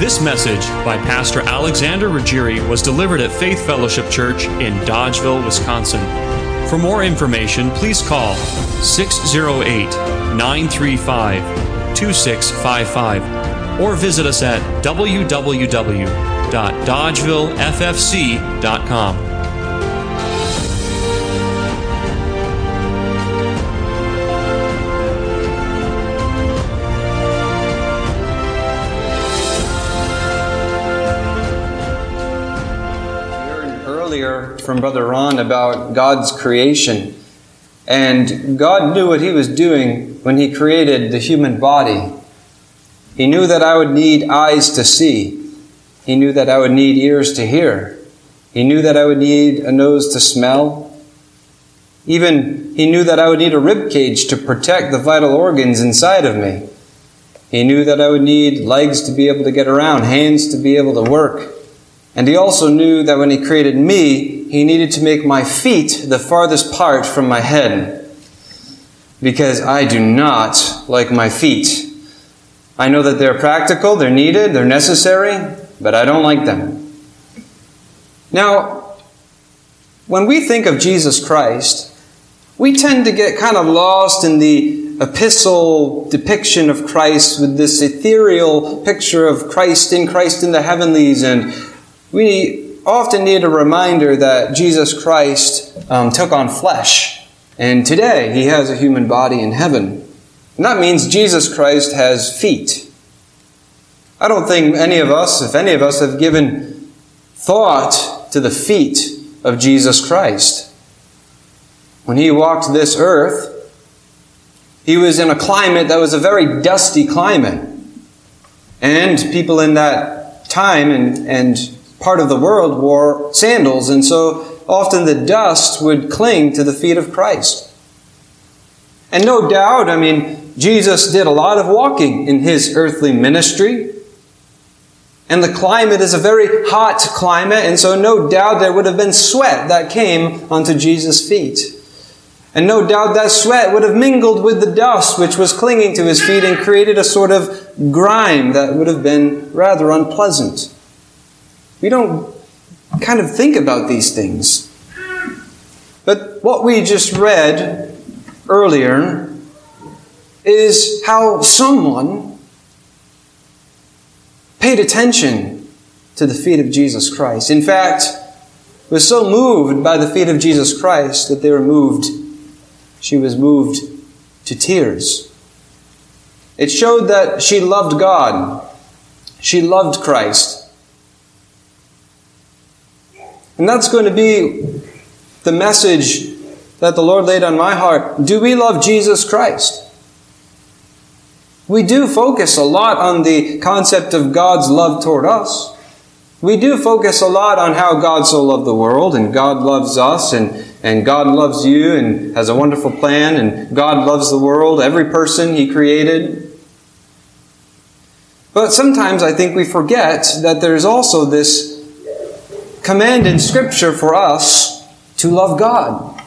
This message by Pastor Alexander Ruggieri was delivered at Faith Fellowship Church in Dodgeville, Wisconsin. For more information, please call 608 935 2655 or visit us at www.dodgevilleffc.com. from Brother Ron about God's creation. And God knew what He was doing when He created the human body. He knew that I would need eyes to see. He knew that I would need ears to hear. He knew that I would need a nose to smell. Even He knew that I would need a rib cage to protect the vital organs inside of me. He knew that I would need legs to be able to get around, hands to be able to work. And he also knew that when he created me, he needed to make my feet the farthest part from my head. Because I do not like my feet. I know that they're practical, they're needed, they're necessary, but I don't like them. Now, when we think of Jesus Christ, we tend to get kind of lost in the epistle depiction of Christ with this ethereal picture of Christ in Christ in the heavenlies and we often need a reminder that Jesus Christ um, took on flesh, and today he has a human body in heaven. And that means Jesus Christ has feet. I don't think any of us, if any of us, have given thought to the feet of Jesus Christ. When he walked this earth, he was in a climate that was a very dusty climate. And people in that time and, and part of the world wore sandals, and so often the dust would cling to the feet of Christ. And no doubt, I mean, Jesus did a lot of walking in his earthly ministry. And the climate is a very hot climate, and so no doubt there would have been sweat that came onto Jesus' feet. And no doubt that sweat would have mingled with the dust which was clinging to his feet and created a sort of grime that would have been rather unpleasant. We don't kind of think about these things. But what we just read earlier is how someone paid attention to the feet of Jesus Christ. In fact, was so moved by the feet of Jesus Christ that they were moved, she was moved to tears. It showed that she loved God. She loved Christ. And that's going to be the message that the Lord laid on my heart. Do we love Jesus Christ? We do focus a lot on the concept of God's love toward us. We do focus a lot on how God so loved the world and God loves us and, and God loves you and has a wonderful plan and God loves the world, every person He created. But sometimes I think we forget that there's also this command in Scripture for us to love God.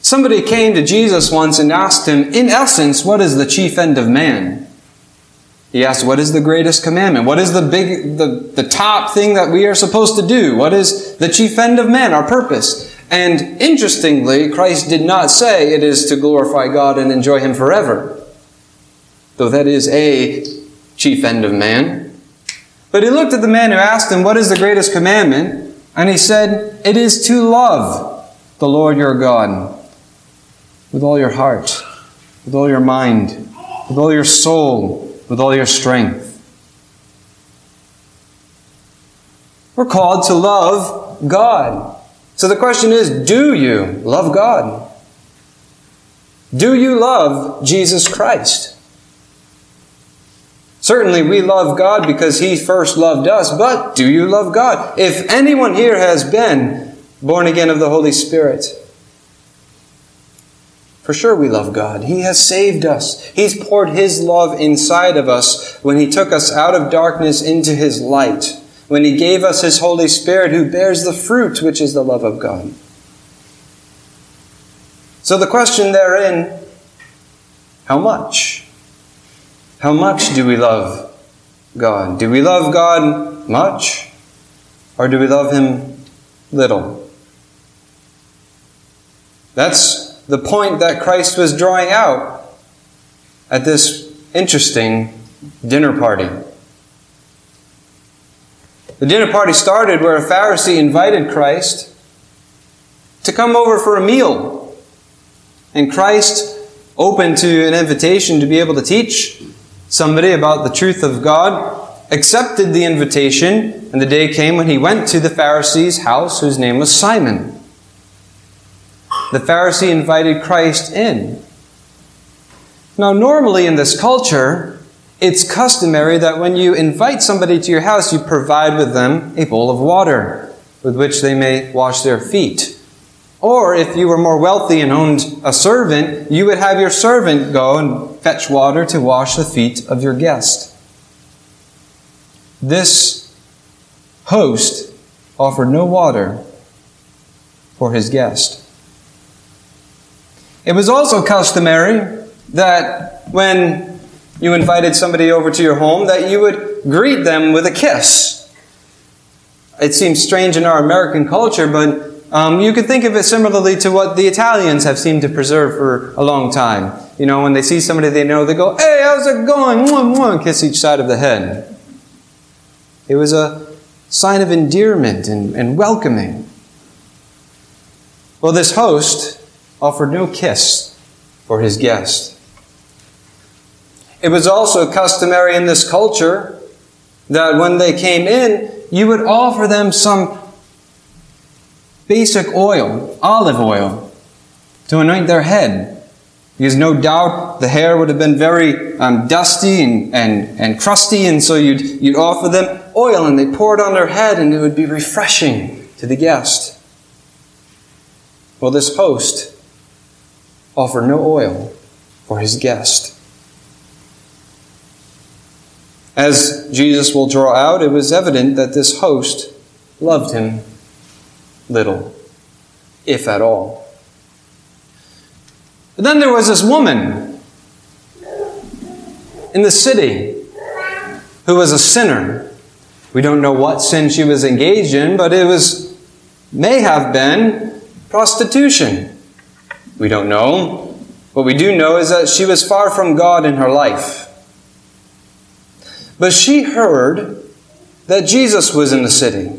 Somebody came to Jesus once and asked him, in essence, what is the chief end of man? He asked, what is the greatest commandment? What is the big, the, the top thing that we are supposed to do? What is the chief end of man, our purpose? And interestingly, Christ did not say it is to glorify God and enjoy Him forever. Though that is a chief end of man. But he looked at the man who asked him, What is the greatest commandment? And he said, It is to love the Lord your God with all your heart, with all your mind, with all your soul, with all your strength. We're called to love God. So the question is do you love God? Do you love Jesus Christ? Certainly, we love God because He first loved us, but do you love God? If anyone here has been born again of the Holy Spirit, for sure we love God. He has saved us. He's poured His love inside of us when He took us out of darkness into His light, when He gave us His Holy Spirit who bears the fruit, which is the love of God. So the question therein, how much? How much do we love God? Do we love God much? Or do we love Him little? That's the point that Christ was drawing out at this interesting dinner party. The dinner party started where a Pharisee invited Christ to come over for a meal. And Christ, open to an invitation to be able to teach somebody about the truth of God, accepted the invitation, and the day came when he went to the Pharisee's house, whose name was Simon. The Pharisee invited Christ in. Now, normally in this culture, it's customary that when you invite somebody to your house, you provide with them a bowl of water with which they may wash their feet. Or if you were more wealthy and owned a servant, you would have your servant go and fetch water to wash the feet of your guest. This host offered no water for his guest. It was also customary that when you invited somebody over to your home that you would greet them with a kiss. It seems strange in our American culture, but um, you could think of it similarly to what the Italians have seemed to preserve for a long time. You know, when they see somebody they know, they go, Hey, how's it going? Mwah, mwah, kiss each side of the head. It was a sign of endearment and, and welcoming. Well, this host offered no kiss for his guest. It was also customary in this culture that when they came in, you would offer them some basic oil, olive oil, to anoint their head. Because no doubt the hair would have been very um, dusty and, and, and crusty, and so you'd, you'd offer them oil and they pour it on their head, and it would be refreshing to the guest. Well, this host offered no oil for his guest. As Jesus will draw out, it was evident that this host loved him little, if at all. But then there was this woman in the city who was a sinner. We don't know what sin she was engaged in, but it was may have been prostitution. We don't know. What we do know is that she was far from God in her life. But she heard that Jesus was in the city.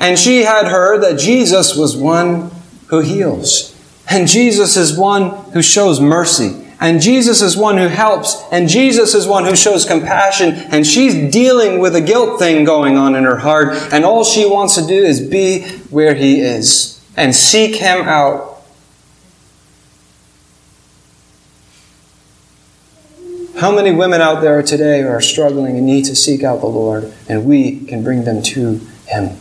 And she had heard that Jesus was one who heals. And Jesus is one who shows mercy. And Jesus is one who helps. And Jesus is one who shows compassion. And she's dealing with a guilt thing going on in her heart. And all she wants to do is be where he is and seek him out. How many women out there today are struggling and need to seek out the Lord, and we can bring them to him?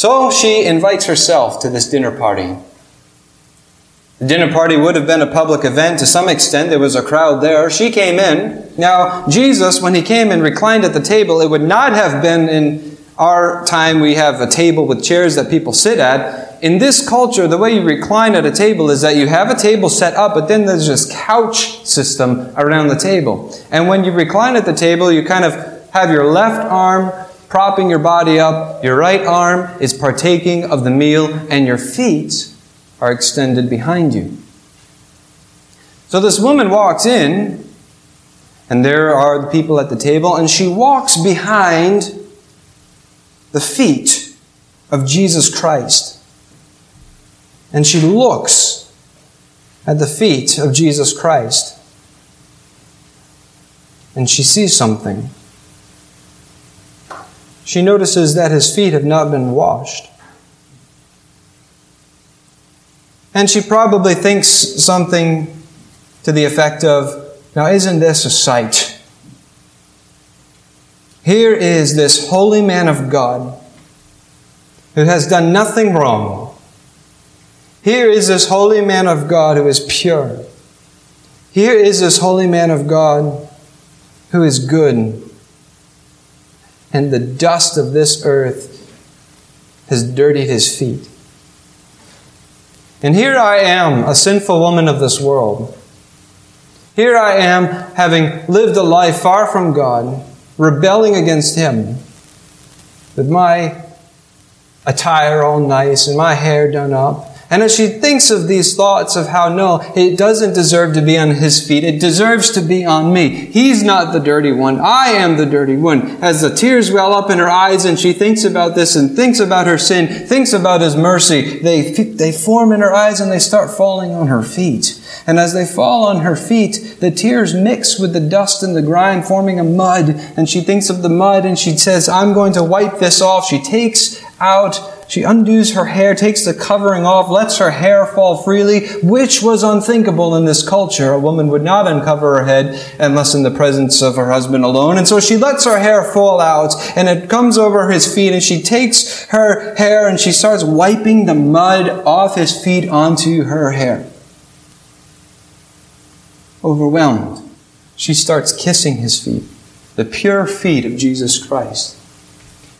So she invites herself to this dinner party. The dinner party would have been a public event to some extent. There was a crowd there. She came in. Now, Jesus, when he came and reclined at the table, it would not have been in our time we have a table with chairs that people sit at. In this culture, the way you recline at a table is that you have a table set up, but then there's this couch system around the table. And when you recline at the table, you kind of have your left arm propping your body up, your right arm is partaking of the meal, and your feet are extended behind you. So this woman walks in, and there are the people at the table, and she walks behind the feet of Jesus Christ. And she looks at the feet of Jesus Christ. And she sees something she notices that his feet have not been washed. And she probably thinks something to the effect of, Now, isn't this a sight? Here is this holy man of God who has done nothing wrong. Here is this holy man of God who is pure. Here is this holy man of God who is good and the dust of this earth has dirtied his feet. And here I am, a sinful woman of this world. Here I am, having lived a life far from God, rebelling against Him, with my attire all nice and my hair done up, and as she thinks of these thoughts of how, no, it doesn't deserve to be on his feet, it deserves to be on me. He's not the dirty one. I am the dirty one. As the tears well up in her eyes and she thinks about this and thinks about her sin, thinks about his mercy, they, they form in her eyes and they start falling on her feet. And as they fall on her feet, the tears mix with the dust and the grime, forming a mud. And she thinks of the mud and she says, I'm going to wipe this off. She takes out she undoes her hair, takes the covering off, lets her hair fall freely, which was unthinkable in this culture. A woman would not uncover her head unless in the presence of her husband alone. And so she lets her hair fall out and it comes over his feet and she takes her hair and she starts wiping the mud off his feet onto her hair. Overwhelmed, she starts kissing his feet, the pure feet of Jesus Christ.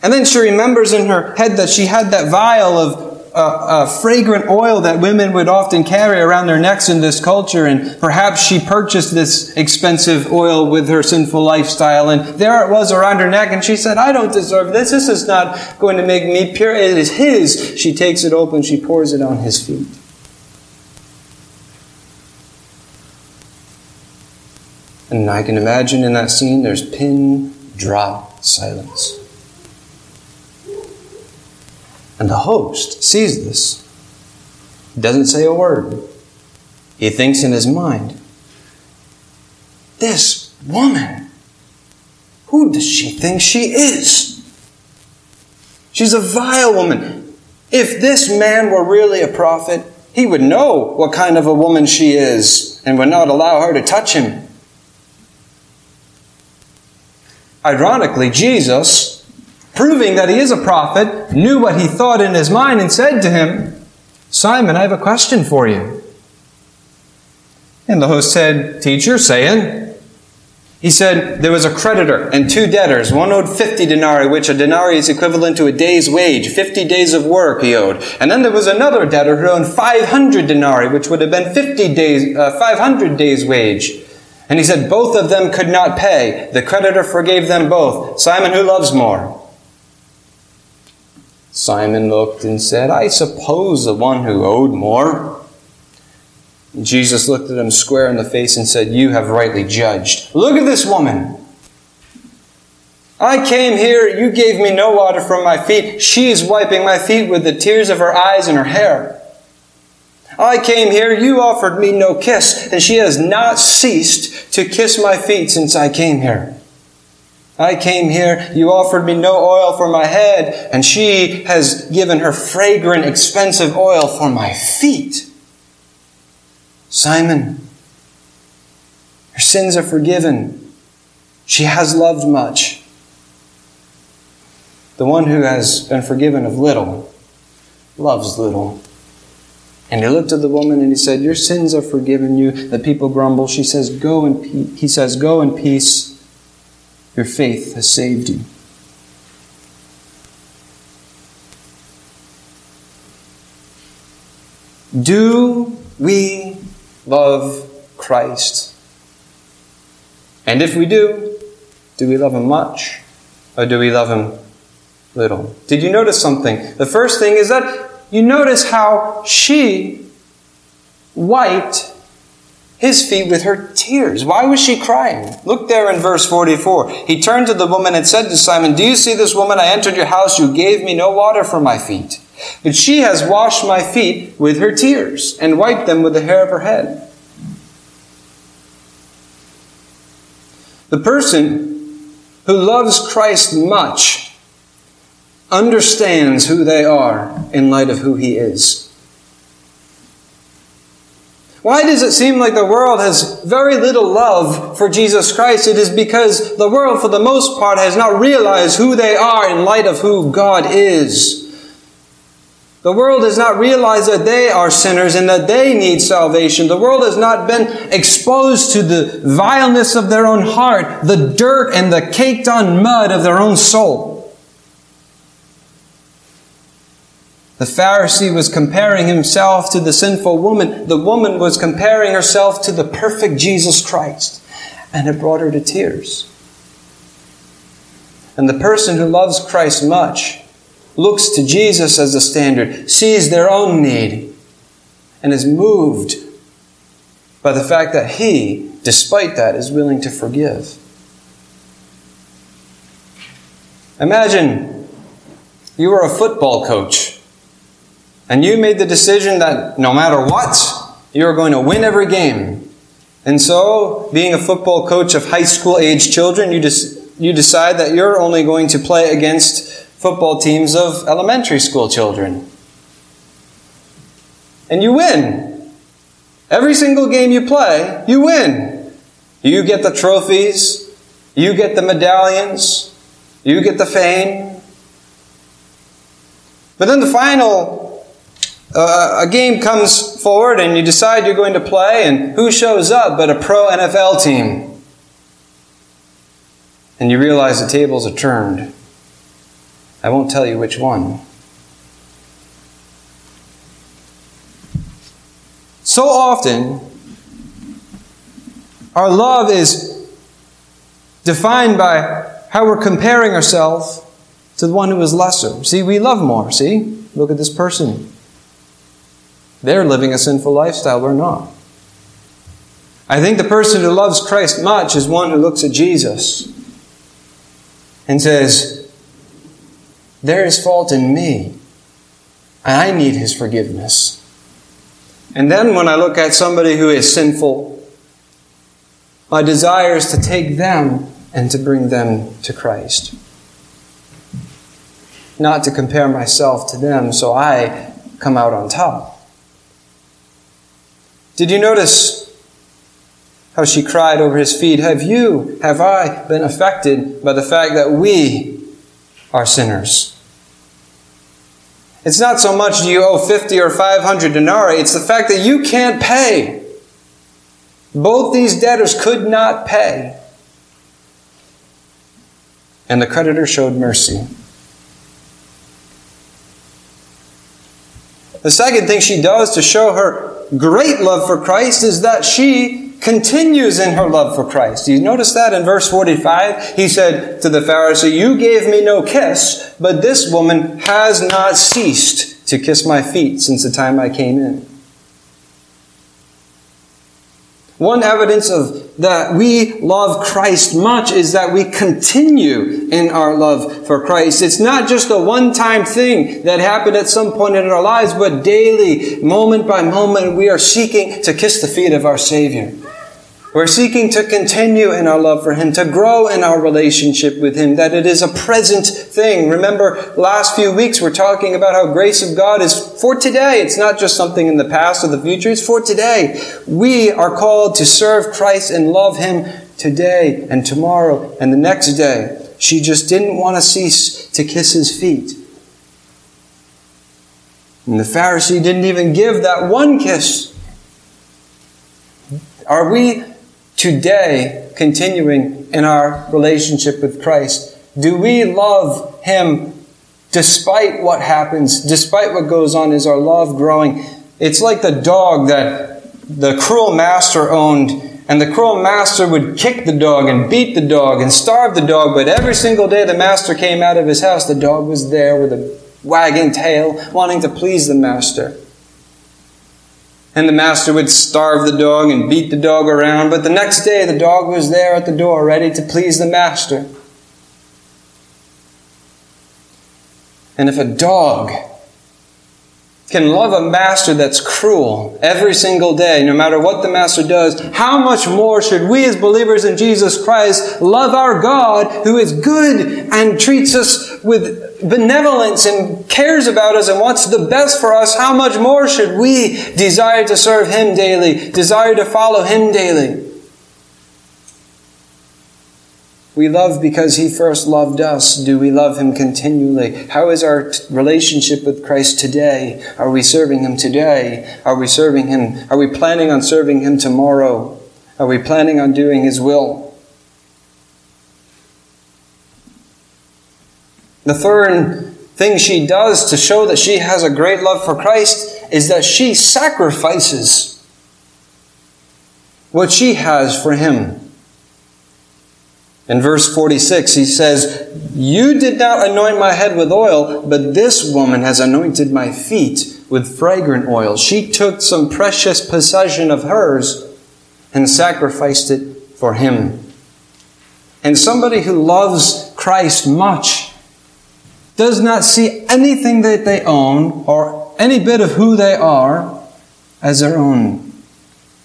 And then she remembers in her head that she had that vial of uh, uh, fragrant oil that women would often carry around their necks in this culture, and perhaps she purchased this expensive oil with her sinful lifestyle, and there it was around her neck, and she said, I don't deserve this. This is not going to make me pure. It is His. She takes it open, she pours it on His feet. And I can imagine in that scene there's pin drop silence. And the host sees this. He doesn't say a word. He thinks in his mind, This woman, who does she think she is? She's a vile woman. If this man were really a prophet, he would know what kind of a woman she is and would not allow her to touch him. Ironically, Jesus proving that he is a prophet, knew what he thought in his mind, and said to him, Simon, I have a question for you. And the host said, Teacher, saying, he said there was a creditor and two debtors. One owed 50 denarii, which a denarii is equivalent to a day's wage. 50 days of work he owed. And then there was another debtor who owed 500 denarii, which would have been 50 days, uh, 500 days wage. And he said both of them could not pay. The creditor forgave them both. Simon, who loves more? Simon looked and said, I suppose the one who owed more. Jesus looked at him square in the face and said, You have rightly judged. Look at this woman. I came here, you gave me no water from my feet. She is wiping my feet with the tears of her eyes and her hair. I came here, you offered me no kiss, and she has not ceased to kiss my feet since I came here. I came here, you offered me no oil for my head, and she has given her fragrant, expensive oil for my feet. Simon, her sins are forgiven. She has loved much. The one who has been forgiven of little loves little. And he looked at the woman and he said, Your sins are forgiven you. The people grumble. She says, Go in. He says, Go in peace. Your faith has saved you. Do we love Christ? And if we do, do we love Him much? Or do we love Him little? Did you notice something? The first thing is that you notice how she wiped his feet with her tears. Why was she crying? Look there in verse 44. He turned to the woman and said to Simon, Do you see this woman? I entered your house. You gave me no water for my feet. But she has washed my feet with her tears and wiped them with the hair of her head. The person who loves Christ much understands who they are in light of who he is. Why does it seem like the world has very little love for Jesus Christ? It is because the world, for the most part, has not realized who they are in light of who God is. The world has not realized that they are sinners and that they need salvation. The world has not been exposed to the vileness of their own heart, the dirt and the caked on mud of their own soul. The Pharisee was comparing himself to the sinful woman. The woman was comparing herself to the perfect Jesus Christ. And it brought her to tears. And the person who loves Christ much looks to Jesus as a standard, sees their own need, and is moved by the fact that he, despite that, is willing to forgive. Imagine you were a football coach and you made the decision that no matter what, you are going to win every game. And so, being a football coach of high school age children, you, just, you decide that you're only going to play against football teams of elementary school children. And you win. Every single game you play, you win. You get the trophies, you get the medallions, you get the fame. But then the final uh, a game comes forward and you decide you're going to play, and who shows up but a pro NFL team? And you realize the tables are turned. I won't tell you which one. So often, our love is defined by how we're comparing ourselves to the one who is lesser. See, we love more. See? Look at this person. They're living a sinful lifestyle, we're not. I think the person who loves Christ much is one who looks at Jesus and says, There is fault in me. I need his forgiveness. And then when I look at somebody who is sinful, my desire is to take them and to bring them to Christ. Not to compare myself to them so I come out on top. Did you notice how she cried over his feet? Have you, have I been affected by the fact that we are sinners? It's not so much do you owe 50 or 500 denarii, it's the fact that you can't pay. Both these debtors could not pay. And the creditor showed mercy. The second thing she does to show her great love for Christ is that she continues in her love for Christ. You notice that in verse 45? He said to the Pharisee, You gave me no kiss, but this woman has not ceased to kiss my feet since the time I came in. One evidence of that we love Christ much is that we continue in our love for Christ. It's not just a one-time thing that happened at some point in our lives, but daily, moment by moment, we are seeking to kiss the feet of our Savior. We're seeking to continue in our love for Him, to grow in our relationship with Him, that it is a present thing. Remember, last few weeks we're talking about how grace of God is for today. It's not just something in the past or the future, it's for today. We are called to serve Christ and love Him today and tomorrow and the next day. She just didn't want to cease to kiss His feet. And the Pharisee didn't even give that one kiss. Are we today continuing in our relationship with Christ? Do we love Him despite what happens, despite what goes on? Is our love growing? It's like the dog that the cruel master owned, and the cruel master would kick the dog and beat the dog and starve the dog, but every single day the master came out of his house, the dog was there with a wagging tail, wanting to please the master. And the master would starve the dog and beat the dog around, but the next day the dog was there at the door ready to please the master. And if a dog can love a master that's cruel every single day, no matter what the master does, how much more should we as believers in Jesus Christ love our God who is good and treats us with benevolence and cares about us and wants the best for us? How much more should we desire to serve Him daily, desire to follow Him daily? We love because He first loved us. Do we love Him continually? How is our t- relationship with Christ today? Are we serving Him today? Are we serving Him? Are we planning on serving Him tomorrow? Are we planning on doing His will? The third thing she does to show that she has a great love for Christ is that she sacrifices what she has for him. In verse 46, he says, You did not anoint my head with oil, but this woman has anointed my feet with fragrant oil. She took some precious possession of hers and sacrificed it for him. And somebody who loves Christ much does not see anything that they own or any bit of who they are as their own,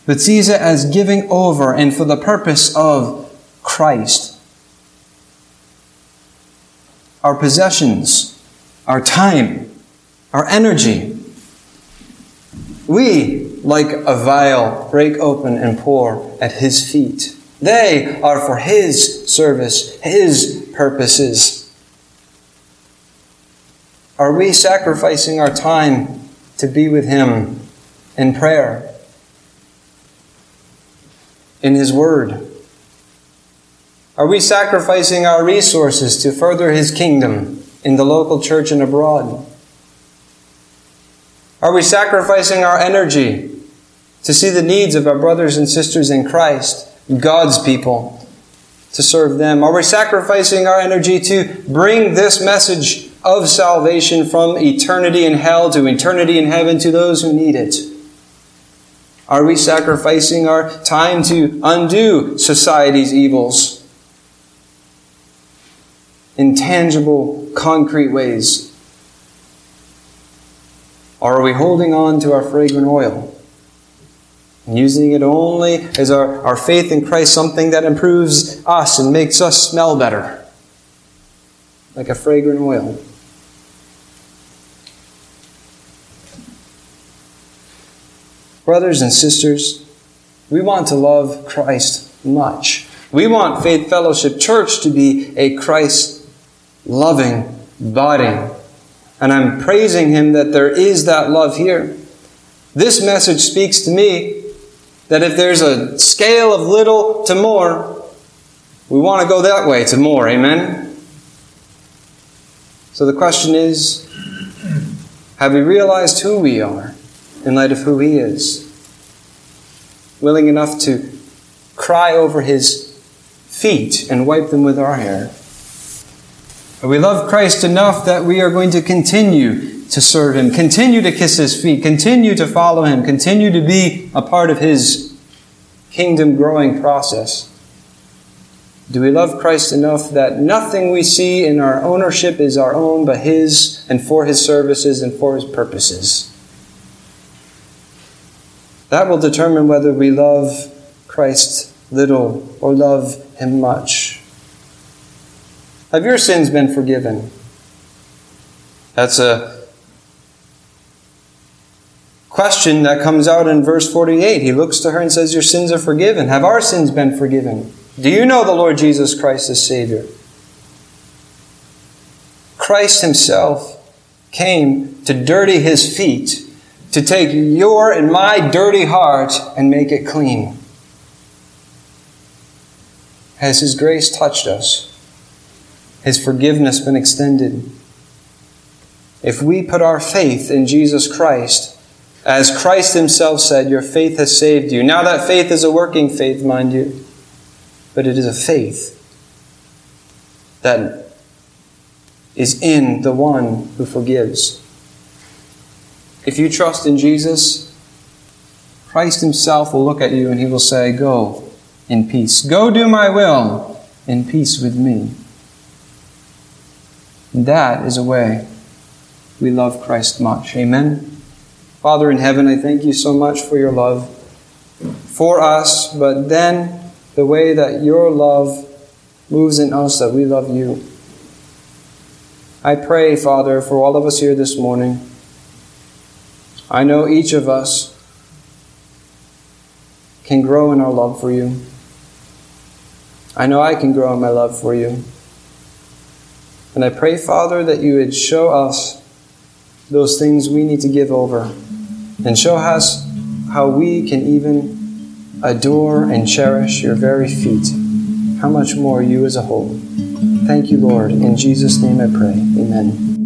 but sees it as giving over and for the purpose of Christ. Our possessions, our time, our energy, we, like a vial, break open and pour at His feet. They are for His service, His purposes. Are we sacrificing our time to be with Him in prayer, in His Word? Are we sacrificing our resources to further His kingdom in the local church and abroad? Are we sacrificing our energy to see the needs of our brothers and sisters in Christ, God's people, to serve them? Are we sacrificing our energy to bring this message of salvation from eternity in hell to eternity in heaven to those who need it? Are we sacrificing our time to undo society's evils in tangible, concrete ways? Or are we holding on to our fragrant oil? And using it only as our, our faith in Christ something that improves us and makes us smell better? Like a fragrant oil. Brothers and sisters, we want to love Christ much. We want Faith Fellowship Church to be a Christ loving body. And I'm praising Him that there is that love here. This message speaks to me that if there's a scale of little to more, we want to go that way to more. Amen? So the question is have we realized who we are in light of who He is? Willing enough to cry over His feet and wipe them with our hair. We love Christ enough that we are going to continue to serve Him, continue to kiss His feet, continue to follow Him, continue to be a part of His kingdom growing process. Do we love Christ enough that nothing we see in our ownership is our own but His and for His services and for His purposes? That will determine whether we love Christ little or love Him much. Have your sins been forgiven? That's a question that comes out in verse 48. He looks to her and says, Your sins are forgiven. Have our sins been forgiven? Do you know the Lord Jesus Christ as Savior? Christ Himself came to dirty His feet, to take your and my dirty heart and make it clean. Has His grace touched us? His forgiveness been extended? If we put our faith in Jesus Christ, as Christ Himself said, your faith has saved you. Now, that faith is a working faith, mind you, but it is a faith that is in the one who forgives. If you trust in Jesus, Christ Himself will look at you and He will say, Go in peace. Go do my will in peace with me. And that is a way we love Christ much. Amen. Father in heaven, I thank you so much for your love for us, but then the way that your love moves in us, that we love you. I pray, Father, for all of us here this morning. I know each of us can grow in our love for you. I know I can grow in my love for you. And I pray, Father, that you would show us those things we need to give over and show us how we can even adore and cherish your very feet. How much more you as a whole. Thank you, Lord. In Jesus' name I pray. Amen.